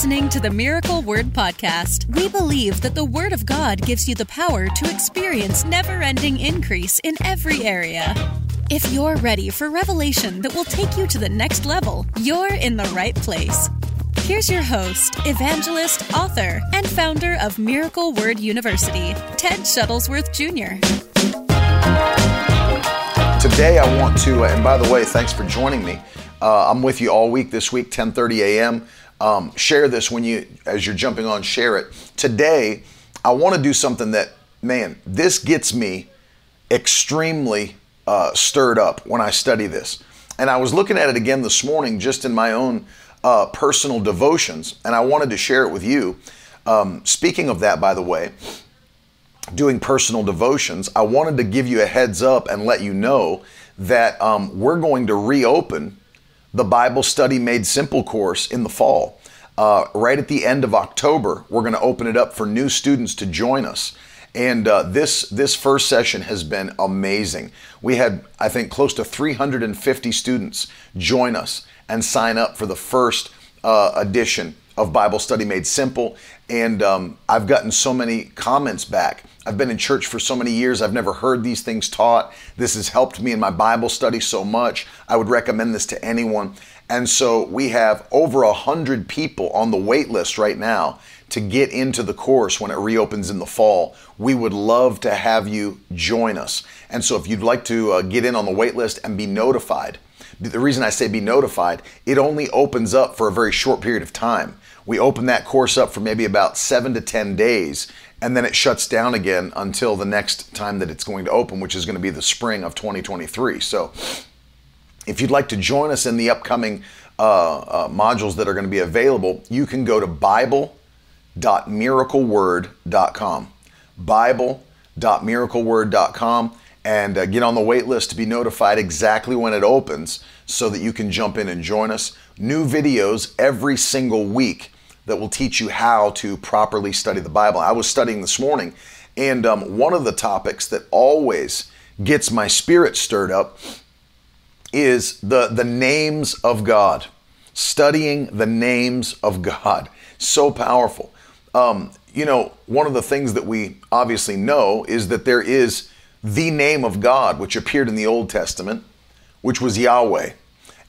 listening to the Miracle Word Podcast. We believe that the Word of God gives you the power to experience never ending increase in every area. If you're ready for revelation that will take you to the next level, you're in the right place. Here's your host, evangelist, author, and founder of Miracle Word University, Ted Shuttlesworth Jr. Today I want to, and by the way, thanks for joining me. Uh, I'm with you all week this week, 10:30 a.m. Um, share this when you, as you're jumping on, share it. Today, I want to do something that, man, this gets me extremely uh, stirred up when I study this. And I was looking at it again this morning, just in my own uh, personal devotions, and I wanted to share it with you. Um, speaking of that, by the way, doing personal devotions, I wanted to give you a heads up and let you know that um, we're going to reopen the Bible Study Made Simple course in the fall. Uh, right at the end of October, we're going to open it up for new students to join us. And uh, this this first session has been amazing. We had, I think, close to 350 students join us and sign up for the first uh, edition of Bible Study Made Simple. And um, I've gotten so many comments back. I've been in church for so many years. I've never heard these things taught. This has helped me in my Bible study so much. I would recommend this to anyone. And so we have over a hundred people on the wait list right now to get into the course when it reopens in the fall. We would love to have you join us. And so if you'd like to uh, get in on the wait list and be notified, the reason I say be notified, it only opens up for a very short period of time. We open that course up for maybe about seven to 10 days, and then it shuts down again until the next time that it's going to open, which is going to be the spring of 2023. So if you'd like to join us in the upcoming uh, uh, modules that are going to be available, you can go to bible.miracleword.com. Bible.miracleword.com and uh, get on the wait list to be notified exactly when it opens so that you can jump in and join us. New videos every single week that will teach you how to properly study the Bible. I was studying this morning, and um, one of the topics that always gets my spirit stirred up is the, the names of God. Studying the names of God. So powerful. Um, you know, one of the things that we obviously know is that there is the name of God, which appeared in the Old Testament, which was Yahweh.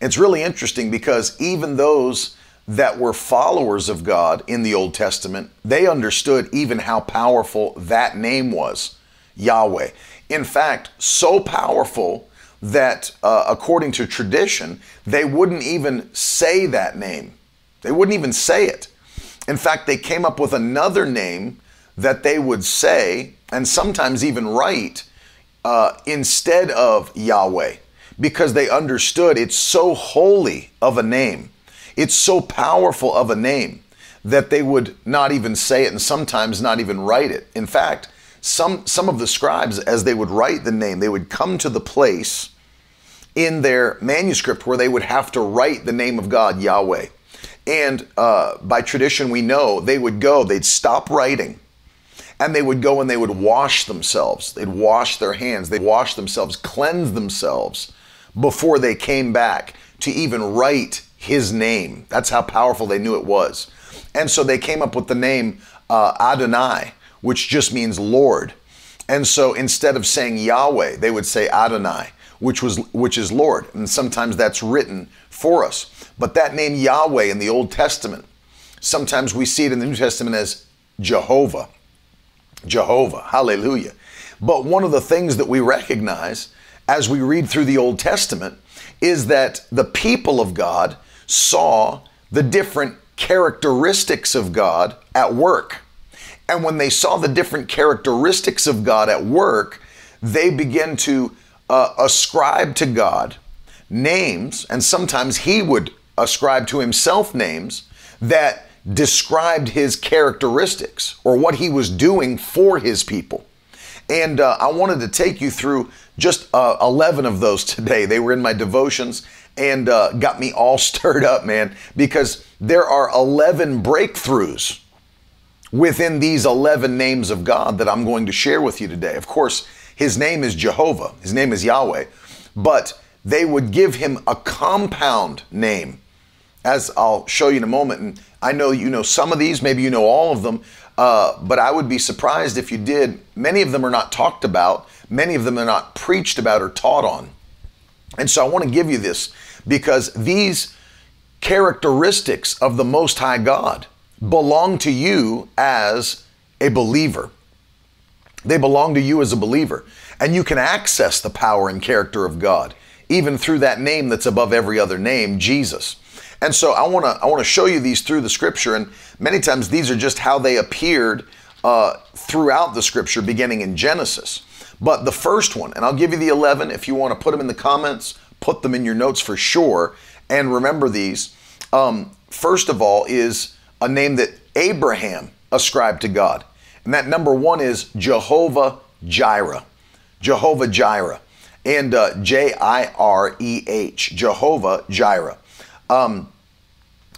It's really interesting because even those that were followers of God in the Old Testament, they understood even how powerful that name was, Yahweh. In fact, so powerful that uh, according to tradition, they wouldn't even say that name. They wouldn't even say it. In fact, they came up with another name that they would say and sometimes even write uh, instead of Yahweh because they understood it's so holy of a name, it's so powerful of a name that they would not even say it and sometimes not even write it. In fact, some, some of the scribes, as they would write the name, they would come to the place in their manuscript where they would have to write the name of God, Yahweh. And uh, by tradition, we know they would go, they'd stop writing, and they would go and they would wash themselves. They'd wash their hands, they'd wash themselves, cleanse themselves before they came back to even write his name. That's how powerful they knew it was. And so they came up with the name uh, Adonai, which just means Lord. And so instead of saying Yahweh, they would say Adonai, which was which is Lord. And sometimes that's written for us. But that name Yahweh in the Old Testament, sometimes we see it in the New Testament as Jehovah. Jehovah. Hallelujah. But one of the things that we recognize as we read through the Old Testament is that the people of God saw the different characteristics of God at work. And when they saw the different characteristics of God at work, they began to uh, ascribe to God names, and sometimes He would ascribe to Himself names that described His characteristics or what He was doing for His people. And uh, I wanted to take you through just uh, 11 of those today. They were in my devotions and uh, got me all stirred up, man, because there are 11 breakthroughs within these 11 names of God that I'm going to share with you today. Of course, his name is Jehovah, his name is Yahweh, but they would give him a compound name, as I'll show you in a moment. And I know you know some of these, maybe you know all of them, uh, but I would be surprised if you did. Many of them are not talked about, many of them are not preached about or taught on. And so I want to give you this because these characteristics of the Most High God belong to you as a believer. They belong to you as a believer. And you can access the power and character of God, even through that name that's above every other name, Jesus. And so I want to I want to show you these through the scripture, and many times these are just how they appeared uh, throughout the scripture, beginning in Genesis. But the first one, and I'll give you the 11 if you want to put them in the comments, put them in your notes for sure, and remember these. Um, first of all, is a name that Abraham ascribed to God. And that number one is Jehovah Jireh. Jehovah Jireh. And uh, J I R E H, Jehovah Jireh. Um,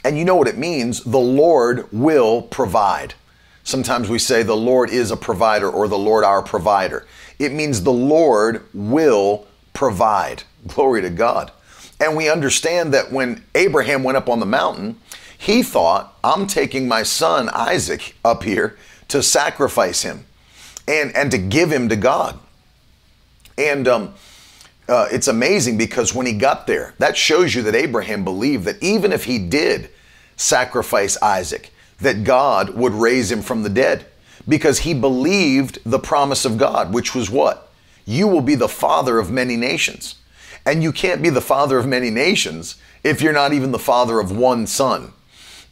and you know what it means? The Lord will provide. Sometimes we say the Lord is a provider or the Lord our provider. It means the Lord will provide. Glory to God. And we understand that when Abraham went up on the mountain, he thought, I'm taking my son Isaac up here to sacrifice him and, and to give him to God. And um, uh, it's amazing because when he got there, that shows you that Abraham believed that even if he did sacrifice Isaac, that God would raise him from the dead because he believed the promise of God, which was what? You will be the father of many nations. And you can't be the father of many nations if you're not even the father of one son.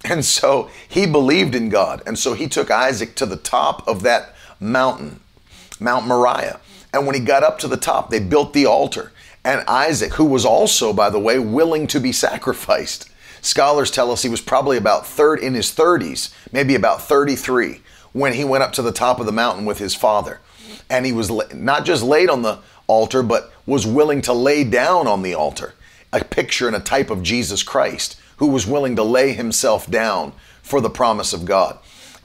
And so he believed in God. And so he took Isaac to the top of that mountain, Mount Moriah. And when he got up to the top, they built the altar. And Isaac, who was also, by the way, willing to be sacrificed, scholars tell us he was probably about third in his 30s, maybe about 33, when he went up to the top of the mountain with his father. And he was not just laid on the altar, but was willing to lay down on the altar, a picture and a type of Jesus Christ who was willing to lay himself down for the promise of God.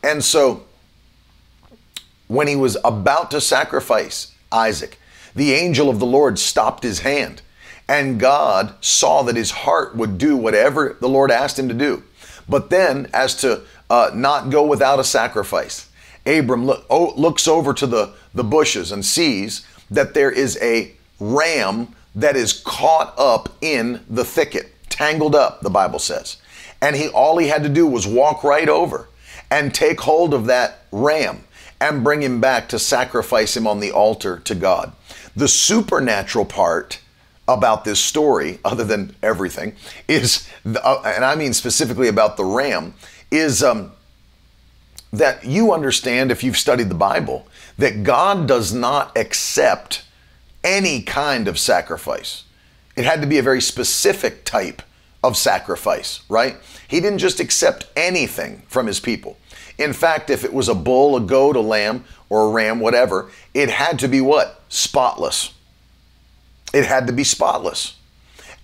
And so, when he was about to sacrifice Isaac, the angel of the Lord stopped his hand, and God saw that his heart would do whatever the Lord asked him to do. But then, as to uh, not go without a sacrifice, Abram look, oh, looks over to the, the bushes and sees that there is a ram that is caught up in the thicket tangled up, the Bible says. And he all he had to do was walk right over and take hold of that ram and bring him back to sacrifice him on the altar to God. The supernatural part about this story, other than everything, is, uh, and I mean specifically about the ram, is um, that you understand if you've studied the Bible that God does not accept any kind of sacrifice. It had to be a very specific type of sacrifice, right? He didn't just accept anything from his people. In fact, if it was a bull, a goat, a lamb, or a ram, whatever, it had to be what? Spotless. It had to be spotless.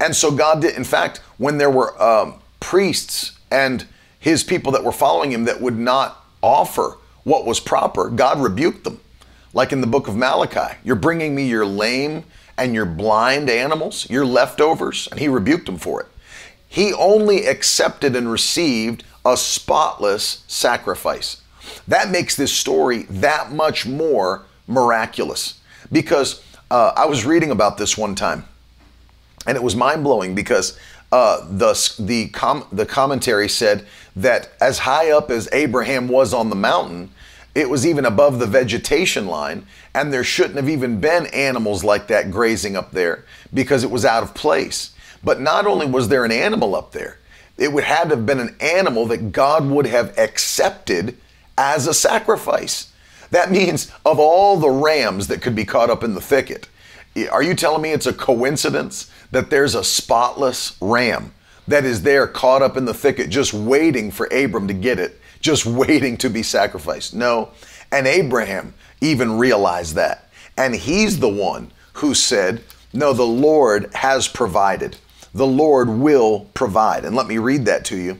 And so God did, in fact, when there were um, priests and his people that were following him that would not offer what was proper, God rebuked them. Like in the book of Malachi, you're bringing me your lame and your blind animals, your leftovers, and he rebuked them for it. He only accepted and received a spotless sacrifice. That makes this story that much more miraculous because uh, I was reading about this one time and it was mind blowing because uh, the, the, com- the commentary said that as high up as Abraham was on the mountain, it was even above the vegetation line, and there shouldn't have even been animals like that grazing up there because it was out of place. But not only was there an animal up there, it would have to have been an animal that God would have accepted as a sacrifice. That means of all the rams that could be caught up in the thicket, are you telling me it's a coincidence that there's a spotless ram that is there caught up in the thicket just waiting for Abram to get it, just waiting to be sacrificed? No. And Abraham even realize that. And he's the one who said, No, the Lord has provided the Lord will provide. And let me read that to you.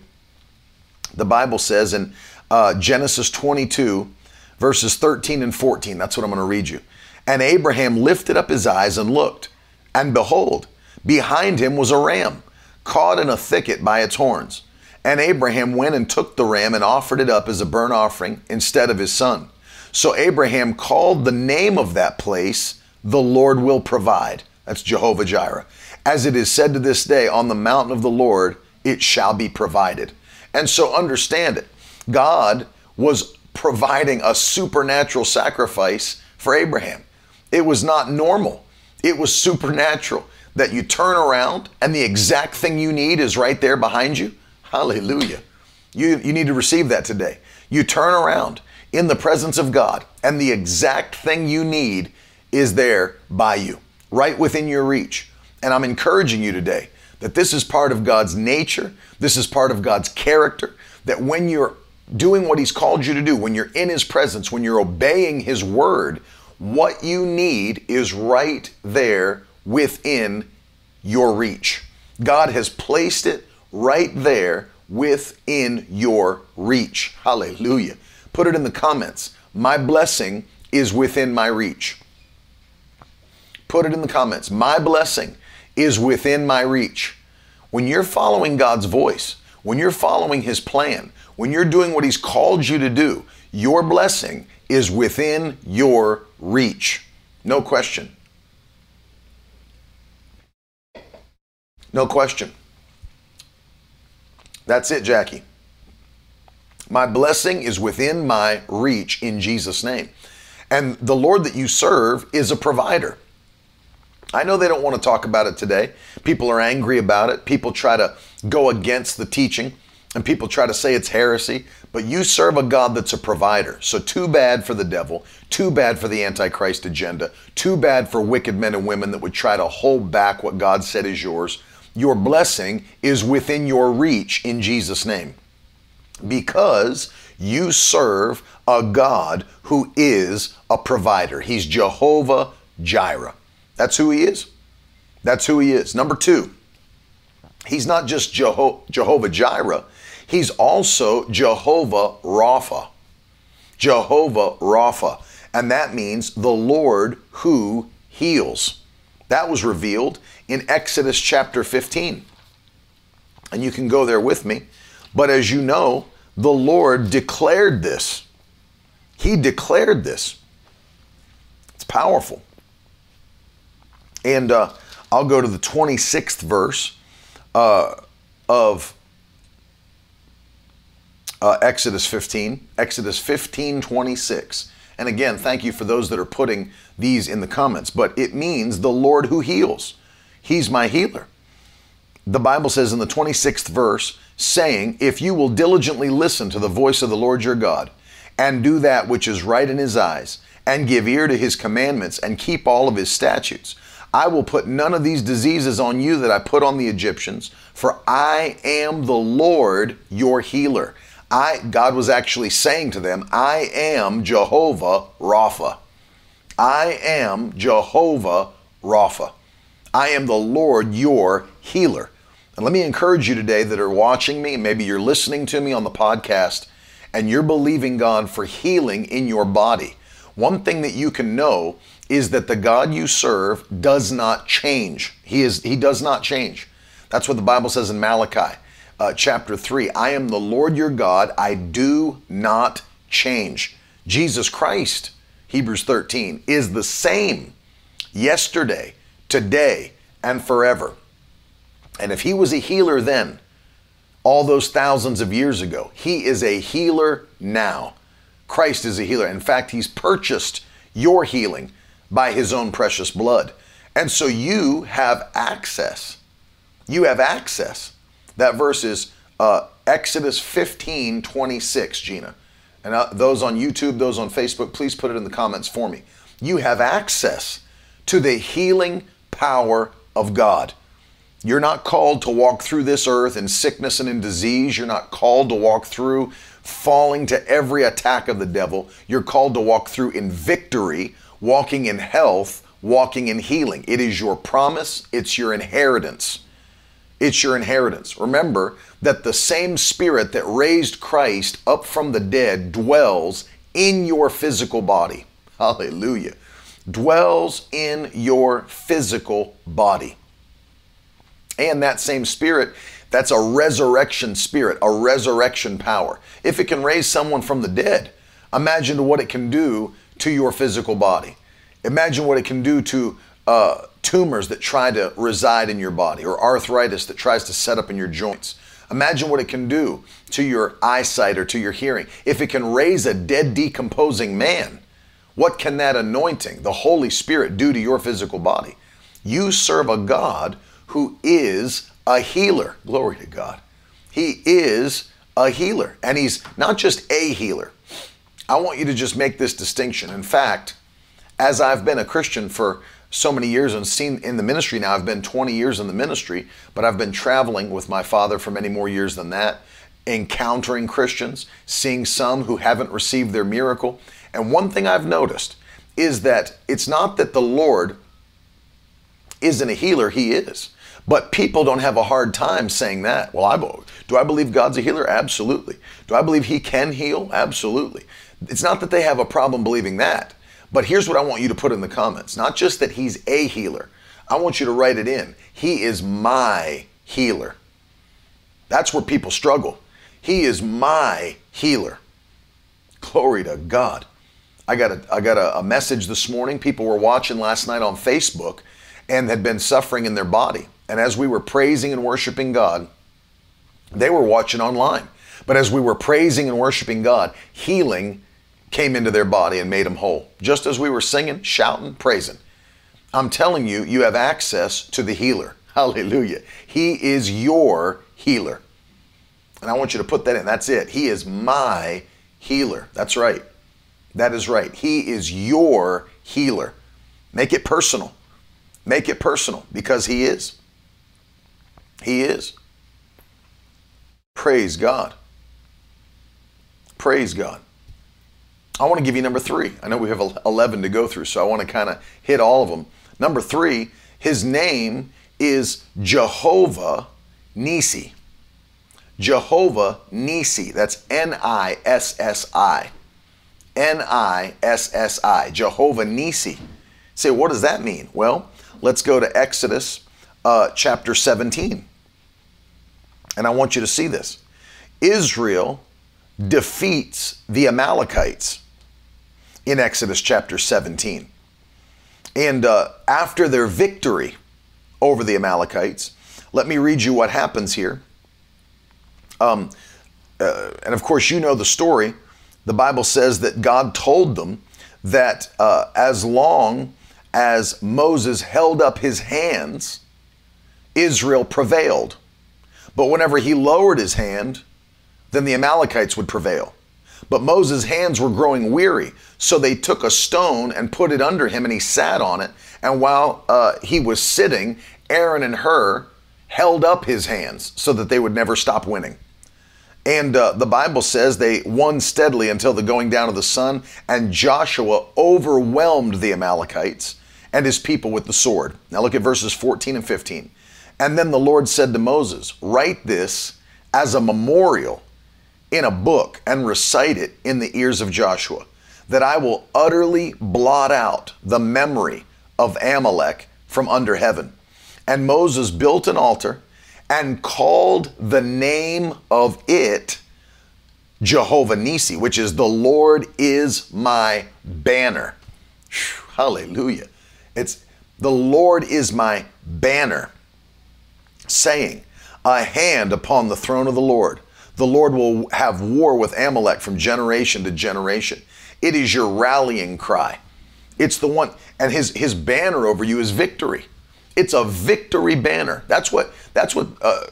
The Bible says in uh, Genesis 22, verses 13 and 14, that's what I'm going to read you. And Abraham lifted up his eyes and looked, and behold, behind him was a ram, caught in a thicket by its horns. And Abraham went and took the ram and offered it up as a burnt offering instead of his son. So Abraham called the name of that place, the Lord will provide. That's Jehovah Jireh. As it is said to this day, on the mountain of the Lord it shall be provided. And so understand it. God was providing a supernatural sacrifice for Abraham. It was not normal, it was supernatural that you turn around and the exact thing you need is right there behind you. Hallelujah. You, you need to receive that today. You turn around in the presence of God and the exact thing you need is there by you, right within your reach. And I'm encouraging you today that this is part of God's nature, this is part of God's character, that when you're doing what He's called you to do, when you're in His presence, when you're obeying His word, what you need is right there within your reach. God has placed it right there within your reach. Hallelujah. Put it in the comments. My blessing is within my reach. Put it in the comments. My blessing is within my reach. When you're following God's voice, when you're following His plan, when you're doing what He's called you to do, your blessing is within your reach. No question. No question. That's it, Jackie. My blessing is within my reach in Jesus' name. And the Lord that you serve is a provider. I know they don't want to talk about it today. People are angry about it. People try to go against the teaching and people try to say it's heresy, but you serve a God that's a provider. So, too bad for the devil, too bad for the Antichrist agenda, too bad for wicked men and women that would try to hold back what God said is yours. Your blessing is within your reach in Jesus' name because you serve a God who is a provider. He's Jehovah Jireh. That's who he is. That's who he is. Number two, he's not just Jeho- Jehovah Jireh, he's also Jehovah Rapha. Jehovah Rapha. And that means the Lord who heals. That was revealed in Exodus chapter 15. And you can go there with me. But as you know, the Lord declared this. He declared this. It's powerful. And uh, I'll go to the 26th verse uh, of uh, Exodus 15. Exodus 15 26. And again, thank you for those that are putting these in the comments. But it means the Lord who heals. He's my healer. The Bible says in the 26th verse, saying, If you will diligently listen to the voice of the Lord your God, and do that which is right in his eyes, and give ear to his commandments, and keep all of his statutes, I will put none of these diseases on you that I put on the Egyptians, for I am the Lord your healer. I God was actually saying to them, I am Jehovah Rapha. I am Jehovah Rapha. I am the Lord your healer. And let me encourage you today that are watching me, maybe you're listening to me on the podcast, and you're believing God for healing in your body. One thing that you can know is that the God you serve does not change. He is he does not change. That's what the Bible says in Malachi uh, chapter 3. I am the Lord your God, I do not change. Jesus Christ, Hebrews 13, is the same yesterday, today, and forever. And if he was a healer then, all those thousands of years ago, he is a healer now. Christ is a healer. In fact, he's purchased your healing by his own precious blood. And so you have access. You have access. That verse is uh, Exodus 15 26, Gina. And uh, those on YouTube, those on Facebook, please put it in the comments for me. You have access to the healing power of God. You're not called to walk through this earth in sickness and in disease. You're not called to walk through falling to every attack of the devil. You're called to walk through in victory, walking in health, walking in healing. It is your promise, it's your inheritance. It's your inheritance. Remember that the same spirit that raised Christ up from the dead dwells in your physical body. Hallelujah. Dwells in your physical body. And that same spirit That's a resurrection spirit, a resurrection power. If it can raise someone from the dead, imagine what it can do to your physical body. Imagine what it can do to uh, tumors that try to reside in your body or arthritis that tries to set up in your joints. Imagine what it can do to your eyesight or to your hearing. If it can raise a dead, decomposing man, what can that anointing, the Holy Spirit, do to your physical body? You serve a God who is a healer. Glory to God. He is a healer, and He's not just a healer. I want you to just make this distinction. In fact, as I've been a Christian for so many years and seen in the ministry now, I've been 20 years in the ministry, but I've been traveling with my father for many more years than that, encountering Christians, seeing some who haven't received their miracle. And one thing I've noticed is that it's not that the Lord isn't a healer, He is. But people don't have a hard time saying that. Well, I do I believe God's a healer? Absolutely. Do I believe He can heal? Absolutely. It's not that they have a problem believing that. But here's what I want you to put in the comments not just that He's a healer, I want you to write it in. He is my healer. That's where people struggle. He is my healer. Glory to God. I got a I got a, a message this morning. People were watching last night on Facebook and had been suffering in their body. And as we were praising and worshiping God, they were watching online. But as we were praising and worshiping God, healing came into their body and made them whole. Just as we were singing, shouting, praising. I'm telling you, you have access to the healer. Hallelujah. He is your healer. And I want you to put that in. That's it. He is my healer. That's right. That is right. He is your healer. Make it personal. Make it personal because He is. He is. Praise God. Praise God. I want to give you number three. I know we have 11 to go through, so I want to kind of hit all of them. Number three, his name is Jehovah Nissi. Jehovah Nissi. That's N I S S I. N I S S I. Jehovah Nissi. Say, what does that mean? Well, let's go to Exodus uh, chapter 17. And I want you to see this. Israel defeats the Amalekites in Exodus chapter 17. And uh, after their victory over the Amalekites, let me read you what happens here. Um, uh, and of course, you know the story. The Bible says that God told them that uh, as long as Moses held up his hands, Israel prevailed. But whenever he lowered his hand, then the Amalekites would prevail. But Moses' hands were growing weary, so they took a stone and put it under him, and he sat on it. And while uh, he was sitting, Aaron and Hur held up his hands so that they would never stop winning. And uh, the Bible says they won steadily until the going down of the sun, and Joshua overwhelmed the Amalekites and his people with the sword. Now look at verses 14 and 15. And then the Lord said to Moses, Write this as a memorial in a book and recite it in the ears of Joshua, that I will utterly blot out the memory of Amalek from under heaven. And Moses built an altar and called the name of it Jehovah Nissi, which is the Lord is my banner. Hallelujah. It's the Lord is my banner saying, A hand upon the throne of the Lord. The Lord will have war with Amalek from generation to generation. It is your rallying cry. It's the one, and his, his banner over you is victory. It's a victory banner. That's what, that's what uh,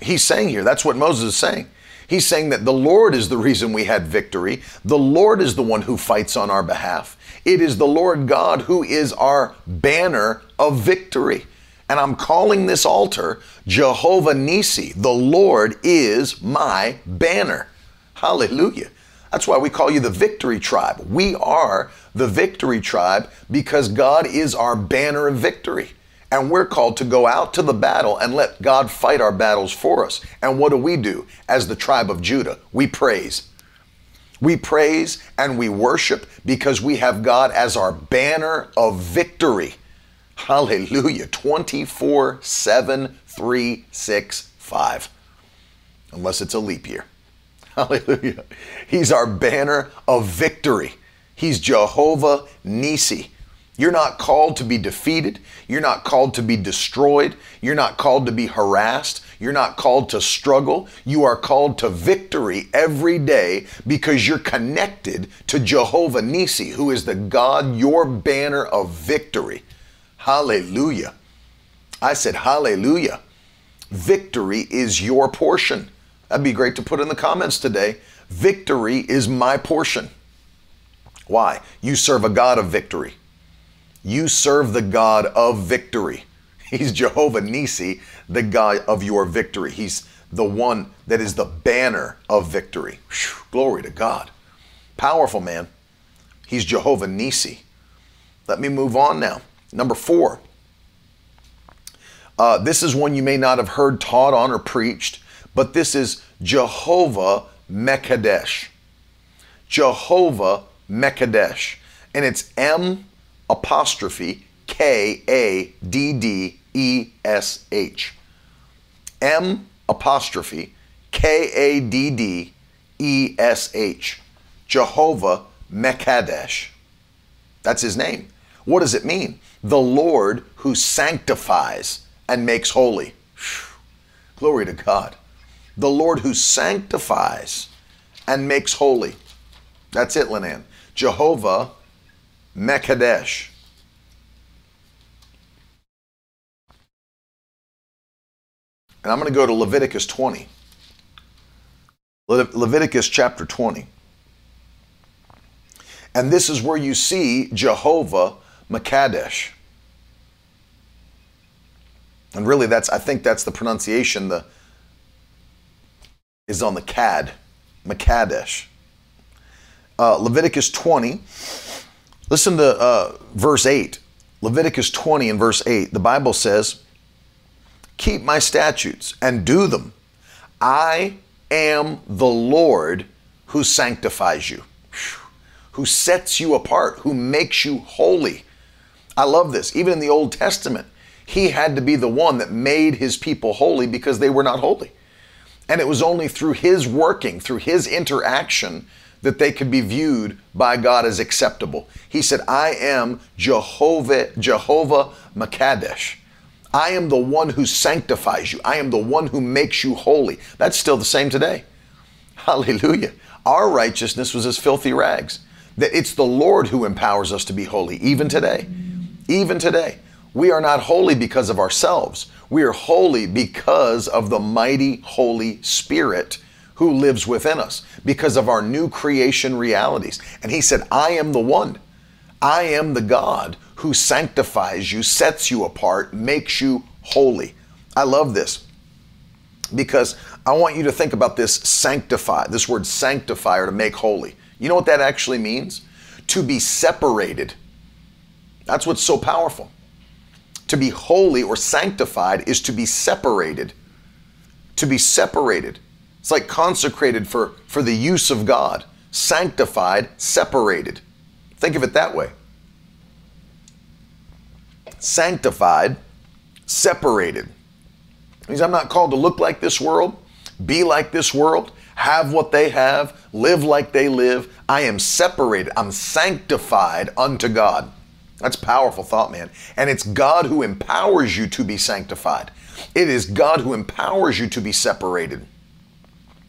he's saying here. That's what Moses is saying. He's saying that the Lord is the reason we had victory. The Lord is the one who fights on our behalf. It is the Lord God who is our banner of victory. And I'm calling this altar Jehovah Nissi. The Lord is my banner. Hallelujah. That's why we call you the victory tribe. We are the victory tribe because God is our banner of victory. And we're called to go out to the battle and let God fight our battles for us. And what do we do as the tribe of Judah? We praise. We praise and we worship because we have God as our banner of victory. Hallelujah. 24 7 3 6 Five. Unless it's a leap year. Hallelujah. He's our banner of victory. He's Jehovah Nissi. You're not called to be defeated. You're not called to be destroyed. You're not called to be harassed. You're not called to struggle. You are called to victory every day because you're connected to Jehovah Nissi, who is the God, your banner of victory. Hallelujah. I said, Hallelujah. Victory is your portion. That'd be great to put in the comments today. Victory is my portion. Why? You serve a God of victory. You serve the God of victory. He's Jehovah Nissi, the God of your victory. He's the one that is the banner of victory. Whew, glory to God. Powerful man. He's Jehovah Nissi. Let me move on now. Number four. Uh, this is one you may not have heard taught on or preached, but this is Jehovah Mekadesh. Jehovah Mekadesh. And it's M apostrophe K A D D E S H. M apostrophe K A D D E S H. Jehovah Mekadesh. That's his name. What does it mean? The Lord who sanctifies and makes holy. Glory to God the Lord who sanctifies and makes holy. That's it, Linan. Jehovah Mekadesh. And I'm going to go to Leviticus 20. Le- Leviticus chapter 20. And this is where you see Jehovah Makadesh. And really that's I think that's the pronunciation the is on the Cad, Makadesh. Uh, Leviticus 20, listen to uh, verse 8. Leviticus 20 and verse 8, the Bible says, Keep my statutes and do them. I am the Lord who sanctifies you, who sets you apart, who makes you holy. I love this. Even in the Old Testament, he had to be the one that made his people holy because they were not holy. And it was only through his working, through his interaction, that they could be viewed by God as acceptable. He said, I am Jehovah, Jehovah Makadesh. I am the one who sanctifies you. I am the one who makes you holy. That's still the same today. Hallelujah. Our righteousness was as filthy rags. That it's the Lord who empowers us to be holy, even today. Even today. We are not holy because of ourselves. We are holy because of the mighty Holy Spirit who lives within us, because of our new creation realities. And he said, I am the one. I am the God who sanctifies you, sets you apart, makes you holy. I love this because I want you to think about this sanctify, this word sanctify or to make holy. You know what that actually means? To be separated. That's what's so powerful. To be holy or sanctified is to be separated. To be separated. It's like consecrated for, for the use of God. Sanctified, separated. Think of it that way. Sanctified, separated. Means I'm not called to look like this world, be like this world, have what they have, live like they live. I am separated. I'm sanctified unto God. That's powerful thought, man. And it's God who empowers you to be sanctified. It is God who empowers you to be separated.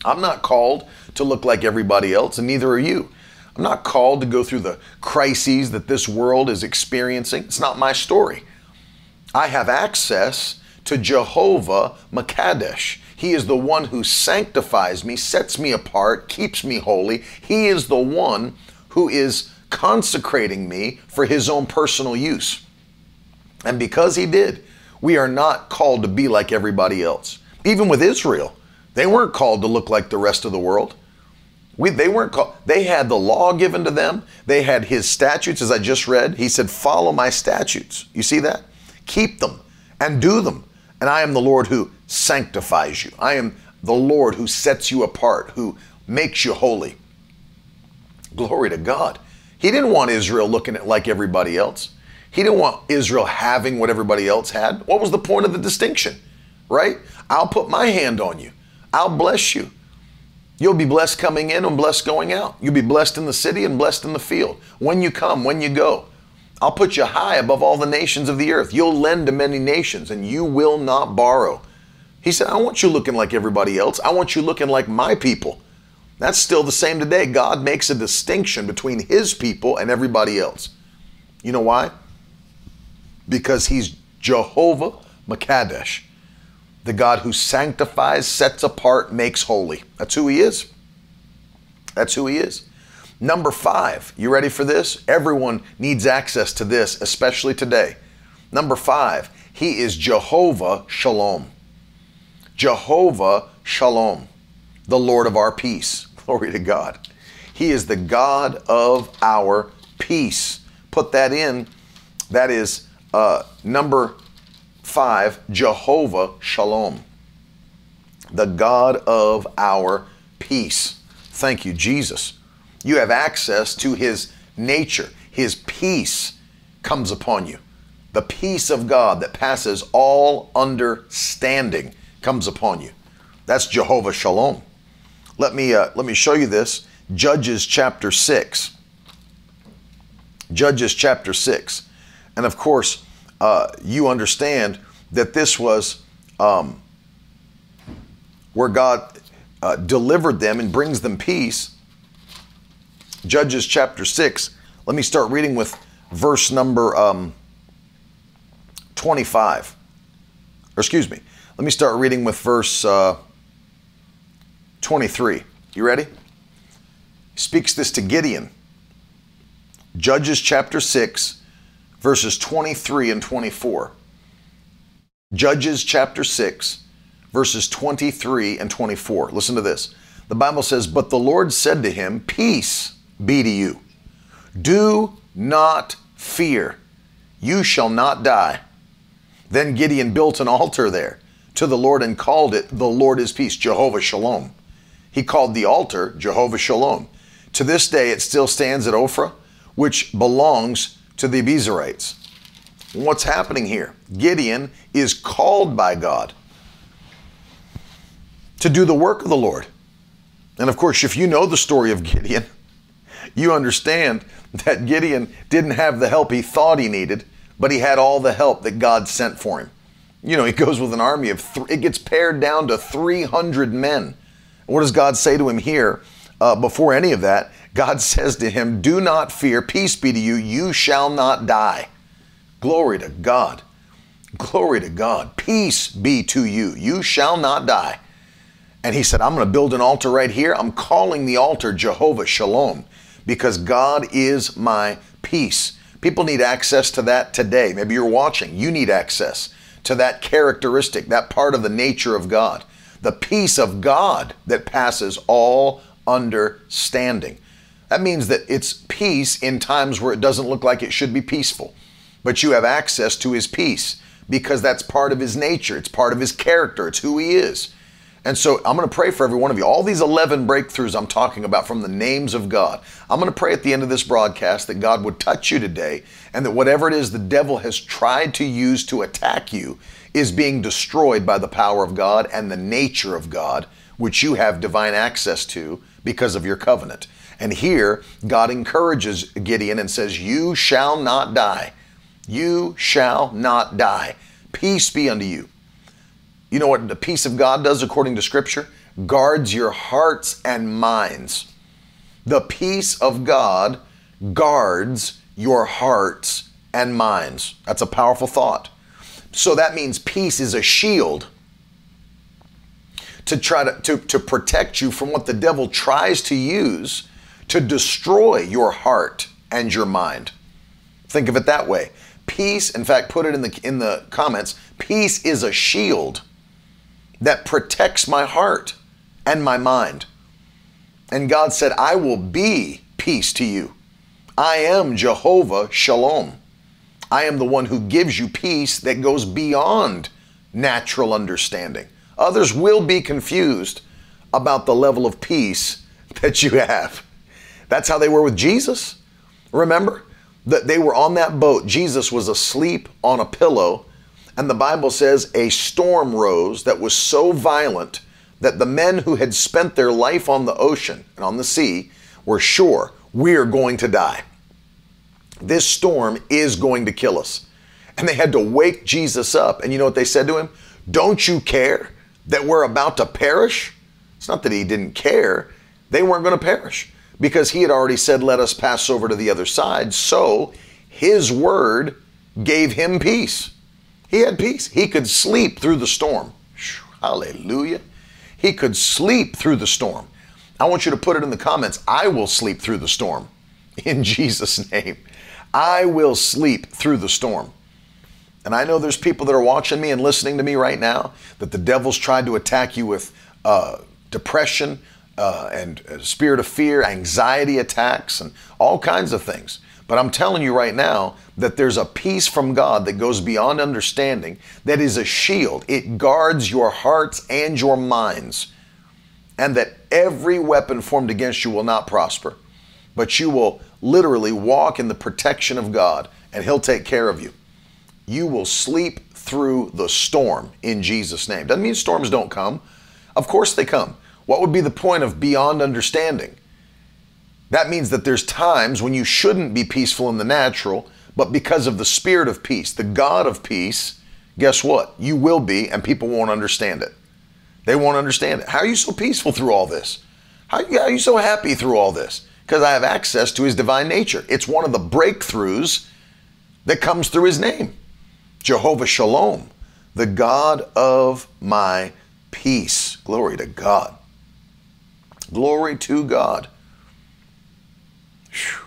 I'm not called to look like everybody else, and neither are you. I'm not called to go through the crises that this world is experiencing. It's not my story. I have access to Jehovah Makadesh. He is the one who sanctifies me, sets me apart, keeps me holy. He is the one who is consecrating me for his own personal use. And because he did, we are not called to be like everybody else. Even with Israel, they weren't called to look like the rest of the world. We, they weren't called, they had the law given to them. They had his statutes, as I just read. He said, Follow my statutes. You see that? Keep them and do them. And I am the Lord who sanctifies you. I am the Lord who sets you apart, who makes you holy. Glory to God. He didn't want Israel looking at like everybody else. He didn't want Israel having what everybody else had. What was the point of the distinction? right? I'll put my hand on you. I'll bless you. You'll be blessed coming in and blessed going out. You'll be blessed in the city and blessed in the field. When you come, when you go. I'll put you high above all the nations of the earth. You'll lend to many nations and you will not borrow. He said, I want you looking like everybody else. I want you looking like my people. That's still the same today. God makes a distinction between his people and everybody else. You know why? Because he's Jehovah Makadesh, the God who sanctifies, sets apart, makes holy. That's who he is. That's who he is. Number five, you ready for this? Everyone needs access to this, especially today. Number five, he is Jehovah Shalom. Jehovah Shalom, the Lord of our peace. Glory to God. He is the God of our peace. Put that in. That is uh, number five, Jehovah Shalom, the God of our peace. Thank you, Jesus. You have access to his nature. His peace comes upon you. The peace of God that passes all understanding comes upon you. That's Jehovah Shalom. Let me uh, let me show you this. Judges chapter six. Judges chapter six, and of course, uh, you understand that this was um, where God uh, delivered them and brings them peace Judges chapter 6. Let me start reading with verse number um, 25. Or excuse me, let me start reading with verse uh, 23. You ready? Speaks this to Gideon. Judges chapter 6, verses 23 and 24. Judges chapter 6, verses 23 and 24. Listen to this. The Bible says, But the Lord said to him, Peace be to you. Do not fear. You shall not die. Then Gideon built an altar there to the Lord and called it, The Lord is Peace, Jehovah Shalom. He called the altar Jehovah Shalom. To this day, it still stands at Ophrah, which belongs to the Abiezrites. What's happening here? Gideon is called by God to do the work of the Lord. And of course, if you know the story of Gideon, you understand that Gideon didn't have the help he thought he needed, but he had all the help that God sent for him. You know, he goes with an army of, th- it gets pared down to 300 men. What does God say to him here? Uh, before any of that, God says to him, Do not fear, peace be to you, you shall not die. Glory to God. Glory to God. Peace be to you, you shall not die. And he said, I'm going to build an altar right here. I'm calling the altar Jehovah Shalom because God is my peace. People need access to that today. Maybe you're watching, you need access to that characteristic, that part of the nature of God. The peace of God that passes all understanding. That means that it's peace in times where it doesn't look like it should be peaceful, but you have access to His peace because that's part of His nature, it's part of His character, it's who He is. And so I'm going to pray for every one of you. All these 11 breakthroughs I'm talking about from the names of God. I'm going to pray at the end of this broadcast that God would touch you today and that whatever it is the devil has tried to use to attack you is being destroyed by the power of God and the nature of God, which you have divine access to because of your covenant. And here, God encourages Gideon and says, You shall not die. You shall not die. Peace be unto you. You know what the peace of God does according to Scripture? Guards your hearts and minds. The peace of God guards your hearts and minds. That's a powerful thought. So that means peace is a shield to try to, to, to protect you from what the devil tries to use to destroy your heart and your mind. Think of it that way. Peace, in fact, put it in the in the comments, peace is a shield that protects my heart and my mind. And God said, I will be peace to you. I am Jehovah Shalom. I am the one who gives you peace that goes beyond natural understanding. Others will be confused about the level of peace that you have. That's how they were with Jesus. Remember that they were on that boat. Jesus was asleep on a pillow And the Bible says a storm rose that was so violent that the men who had spent their life on the ocean and on the sea were sure we are going to die. This storm is going to kill us. And they had to wake Jesus up. And you know what they said to him? Don't you care that we're about to perish? It's not that he didn't care, they weren't going to perish because he had already said, Let us pass over to the other side. So his word gave him peace. He had peace. He could sleep through the storm. Hallelujah. He could sleep through the storm. I want you to put it in the comments. I will sleep through the storm in Jesus' name. I will sleep through the storm. And I know there's people that are watching me and listening to me right now that the devil's tried to attack you with uh, depression uh, and uh, spirit of fear, anxiety attacks, and all kinds of things. But I'm telling you right now that there's a peace from God that goes beyond understanding that is a shield. It guards your hearts and your minds. And that every weapon formed against you will not prosper, but you will literally walk in the protection of God and He'll take care of you you will sleep through the storm in Jesus' name. Doesn't mean storms don't come. Of course they come. What would be the point of beyond understanding? That means that there's times when you shouldn't be peaceful in the natural, but because of the spirit of peace, the God of peace, guess what? You will be, and people won't understand it. They won't understand it. How are you so peaceful through all this? How are you so happy through all this? Because I have access to his divine nature. It's one of the breakthroughs that comes through his name. Jehovah Shalom, the God of my peace. Glory to God. Glory to God. Whew.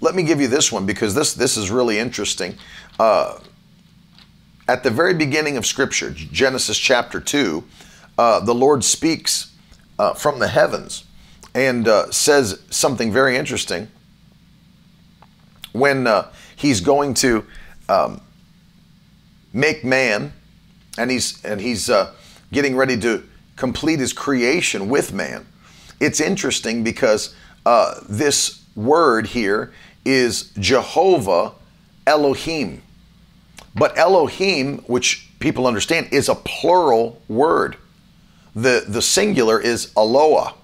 Let me give you this one because this, this is really interesting. Uh, at the very beginning of Scripture, Genesis chapter 2, uh, the Lord speaks uh, from the heavens and uh, says something very interesting when uh, he's going to um, make man, and he's and he's uh, getting ready to complete his creation with man. It's interesting because uh, this word here is Jehovah Elohim, but Elohim, which people understand, is a plural word. the The singular is Eloah,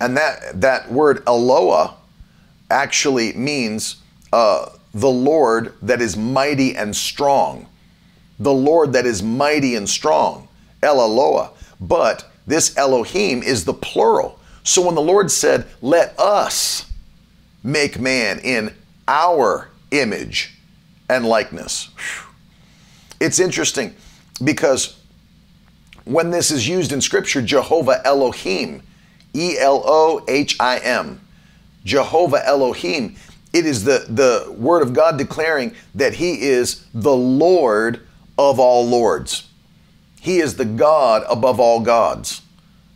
and that that word Eloah actually means uh, the Lord that is mighty and strong the Lord that is mighty and strong, El Eloah. But this Elohim is the plural. So when the Lord said, Let us make man in our image and likeness, it's interesting because when this is used in Scripture, Jehovah Elohim, E L O H I M, Jehovah Elohim, it is the, the word of God declaring that He is the Lord of all lords. He is the God above all gods.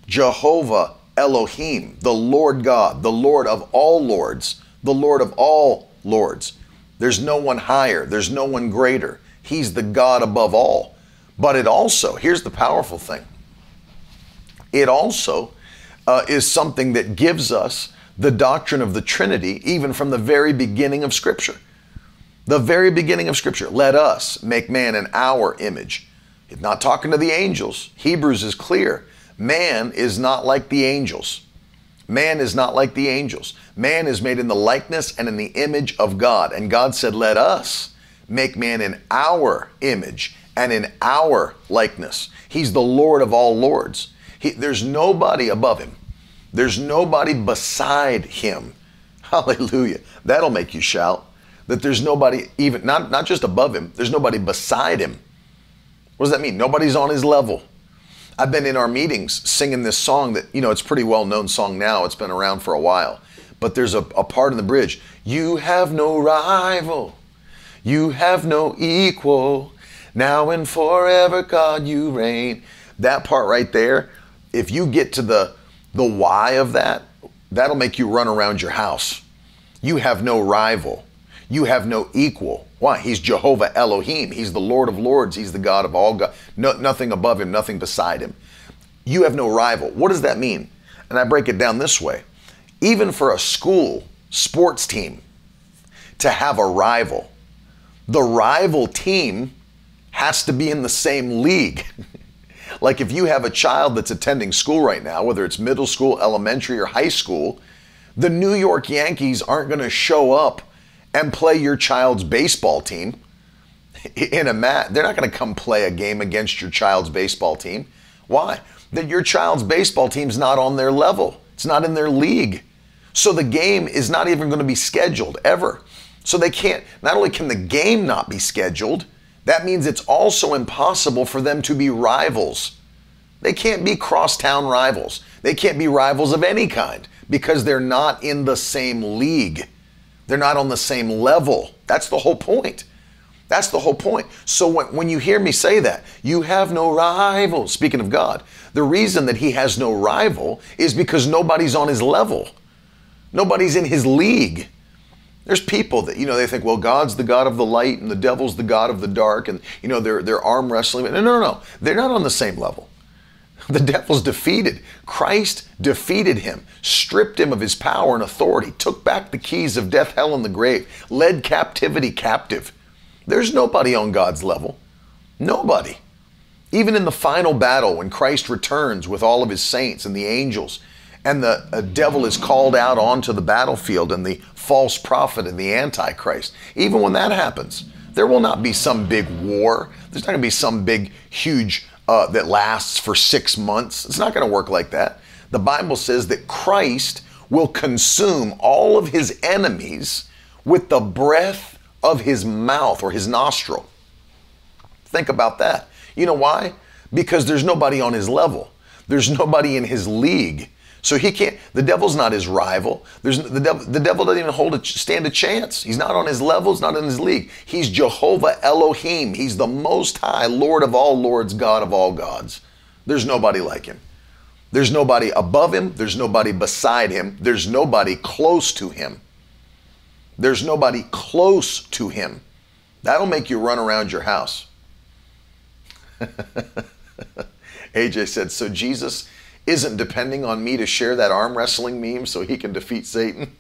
Jehovah Elohim, the Lord God, the Lord of all lords, the Lord of all lords. There's no one higher, there's no one greater. He's the God above all. But it also, here's the powerful thing it also uh, is something that gives us the doctrine of the Trinity, even from the very beginning of Scripture. The very beginning of Scripture. Let us make man in our image. He's not talking to the angels. Hebrews is clear. Man is not like the angels. Man is not like the angels. Man is made in the likeness and in the image of God. And God said, Let us make man in our image and in our likeness. He's the Lord of all lords. He, there's nobody above him, there's nobody beside him. Hallelujah. That'll make you shout that there's nobody even not not just above him. There's nobody beside him. What does that mean? Nobody's on his level. I've been in our meetings singing this song that you know it's a pretty well known song now. It's been around for a while. But there's a, a part in the bridge. You have no rival. You have no equal. Now and forever god you reign. That part right there if you get to the the why of that that'll make you run around your house you have no rival you have no equal. Why? He's Jehovah Elohim. He's the Lord of Lords. He's the God of all God. No, nothing above him, nothing beside him. You have no rival. What does that mean? And I break it down this way. Even for a school sports team to have a rival, the rival team has to be in the same league. like if you have a child that's attending school right now, whether it's middle school, elementary, or high school, the New York Yankees aren't going to show up and play your child's baseball team in a mat. They're not going to come play a game against your child's baseball team. Why? That your child's baseball team's not on their level. It's not in their league. So the game is not even going to be scheduled ever. So they can't, not only can the game not be scheduled, that means it's also impossible for them to be rivals. They can't be crosstown rivals. They can't be rivals of any kind because they're not in the same league. They're not on the same level. That's the whole point. That's the whole point. So when, when you hear me say that, you have no rival, speaking of God, the reason that he has no rival is because nobody's on his level. Nobody's in his league. There's people that, you know, they think, well, God's the God of the light and the devil's the God of the dark, and, you know, they're, they're arm wrestling. No, no, no. They're not on the same level. The devil's defeated. Christ defeated him, stripped him of his power and authority, took back the keys of death, hell, and the grave, led captivity captive. There's nobody on God's level. Nobody. Even in the final battle, when Christ returns with all of his saints and the angels, and the devil is called out onto the battlefield and the false prophet and the antichrist, even when that happens, there will not be some big war. There's not going to be some big, huge uh, that lasts for six months. It's not going to work like that. The Bible says that Christ will consume all of his enemies with the breath of his mouth or his nostril. Think about that. You know why? Because there's nobody on his level. There's nobody in his league. So he can't. The devil's not his rival. There's the devil. The devil doesn't even hold a stand a chance. He's not on his level. He's not in his league. He's Jehovah Elohim. He's the Most High, Lord of all lords, God of all gods. There's nobody like him. There's nobody above him. There's nobody beside him. There's nobody close to him. There's nobody close to him. That'll make you run around your house. AJ said, So Jesus isn't depending on me to share that arm wrestling meme so he can defeat Satan.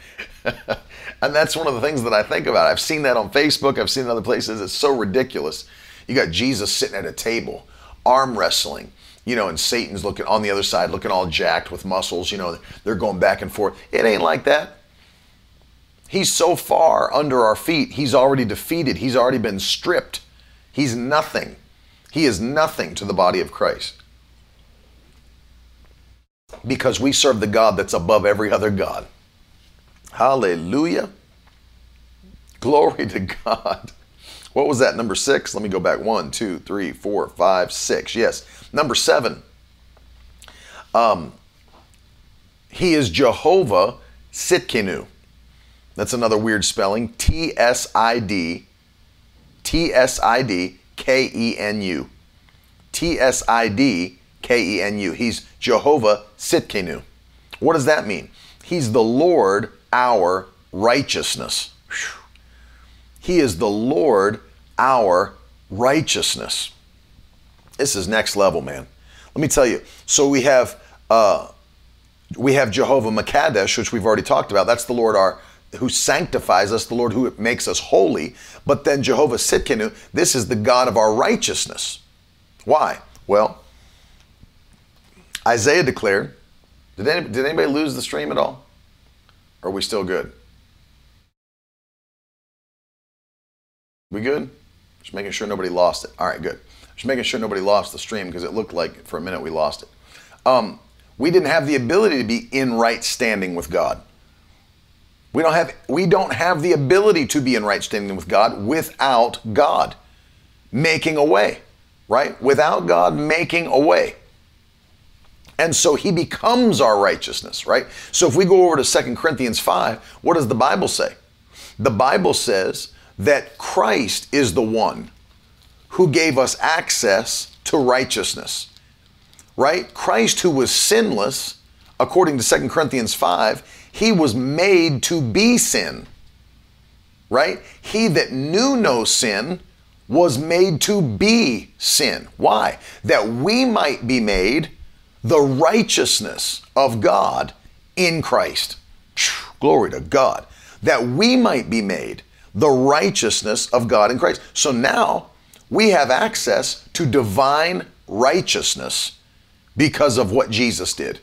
and that's one of the things that I think about. I've seen that on Facebook, I've seen it other places. It's so ridiculous. You got Jesus sitting at a table, arm wrestling, you know, and Satan's looking on the other side, looking all jacked with muscles, you know, they're going back and forth. It ain't like that. He's so far under our feet, he's already defeated, he's already been stripped. He's nothing. He is nothing to the body of Christ because we serve the God that's above every other God. Hallelujah. Glory to God. What was that? Number six? Let me go back. One, two, three, four, five, six. Yes. Number seven. Um, he is Jehovah Tsidkenu. That's another weird spelling. T S I D T S I D K E N U. T S I D K E N U. He's Jehovah Tsidkenu. What does that mean? He's the Lord, our righteousness. He is the Lord, our righteousness. This is next level, man. Let me tell you. So we have uh, we have Jehovah Makadesh, which we've already talked about. That's the Lord our who sanctifies us, the Lord who makes us holy. But then Jehovah Tsidkenu, this is the God of our righteousness. Why? Well, Isaiah declared, did, any, did anybody lose the stream at all? Or are we still good? We good? Just making sure nobody lost it. All right, good. Just making sure nobody lost the stream because it looked like for a minute we lost it. Um, we didn't have the ability to be in right standing with God. We don't have we don't have the ability to be in right standing with God without God making a way, right? Without God making a way. And so he becomes our righteousness, right? So if we go over to Second Corinthians 5, what does the Bible say? The Bible says that Christ is the one who gave us access to righteousness, right? Christ, who was sinless, according to Second Corinthians 5, he was made to be sin, right? He that knew no sin was made to be sin. Why? That we might be made the righteousness of mm. God in Christ. Glory to God. That we might be made the righteousness of God in Christ. So now we have access to divine righteousness because of what Jesus did.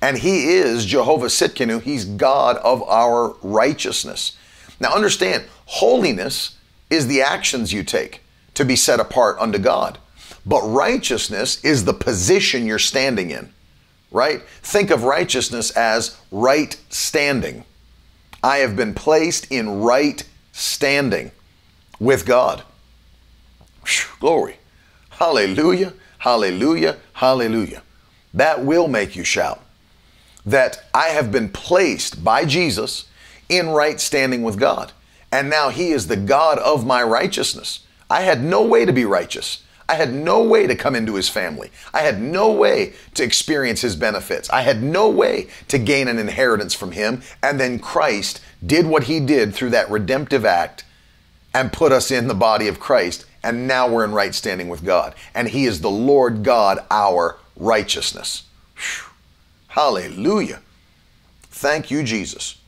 And he is Jehovah Tsidkenu. He's God of our righteousness. Now understand, holiness is the actions you take to be set apart unto God. But righteousness is the position you're standing in, right? Think of righteousness as right standing. I have been placed in right standing with God. Whew, glory. Hallelujah, hallelujah, hallelujah. That will make you shout. That I have been placed by Jesus in right standing with God. And now He is the God of my righteousness. I had no way to be righteous. I had no way to come into his family. I had no way to experience his benefits. I had no way to gain an inheritance from him. And then Christ did what he did through that redemptive act and put us in the body of Christ. And now we're in right standing with God. And he is the Lord God, our righteousness. Whew. Hallelujah. Thank you, Jesus.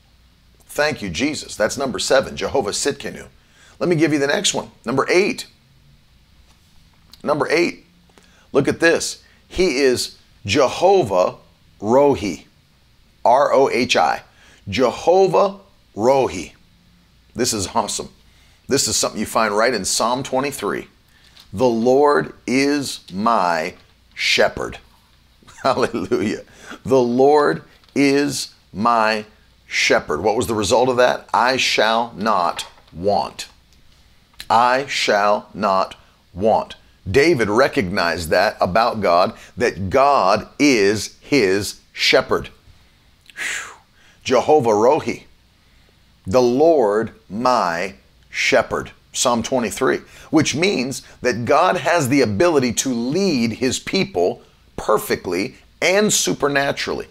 Thank you, Jesus. That's number seven, Jehovah Tsidkenu. Let me give you the next one. Number eight, Number eight, look at this. He is Jehovah Rohi. R O H I. Jehovah Rohi. This is awesome. This is something you find right in Psalm 23. The Lord is my shepherd. Hallelujah. The Lord is my shepherd. What was the result of that? I shall not want. I shall not want. David recognized that about God, that God is his shepherd. Whew. Jehovah Rohi, the Lord my shepherd. Psalm 23, which means that God has the ability to lead his people perfectly and supernaturally.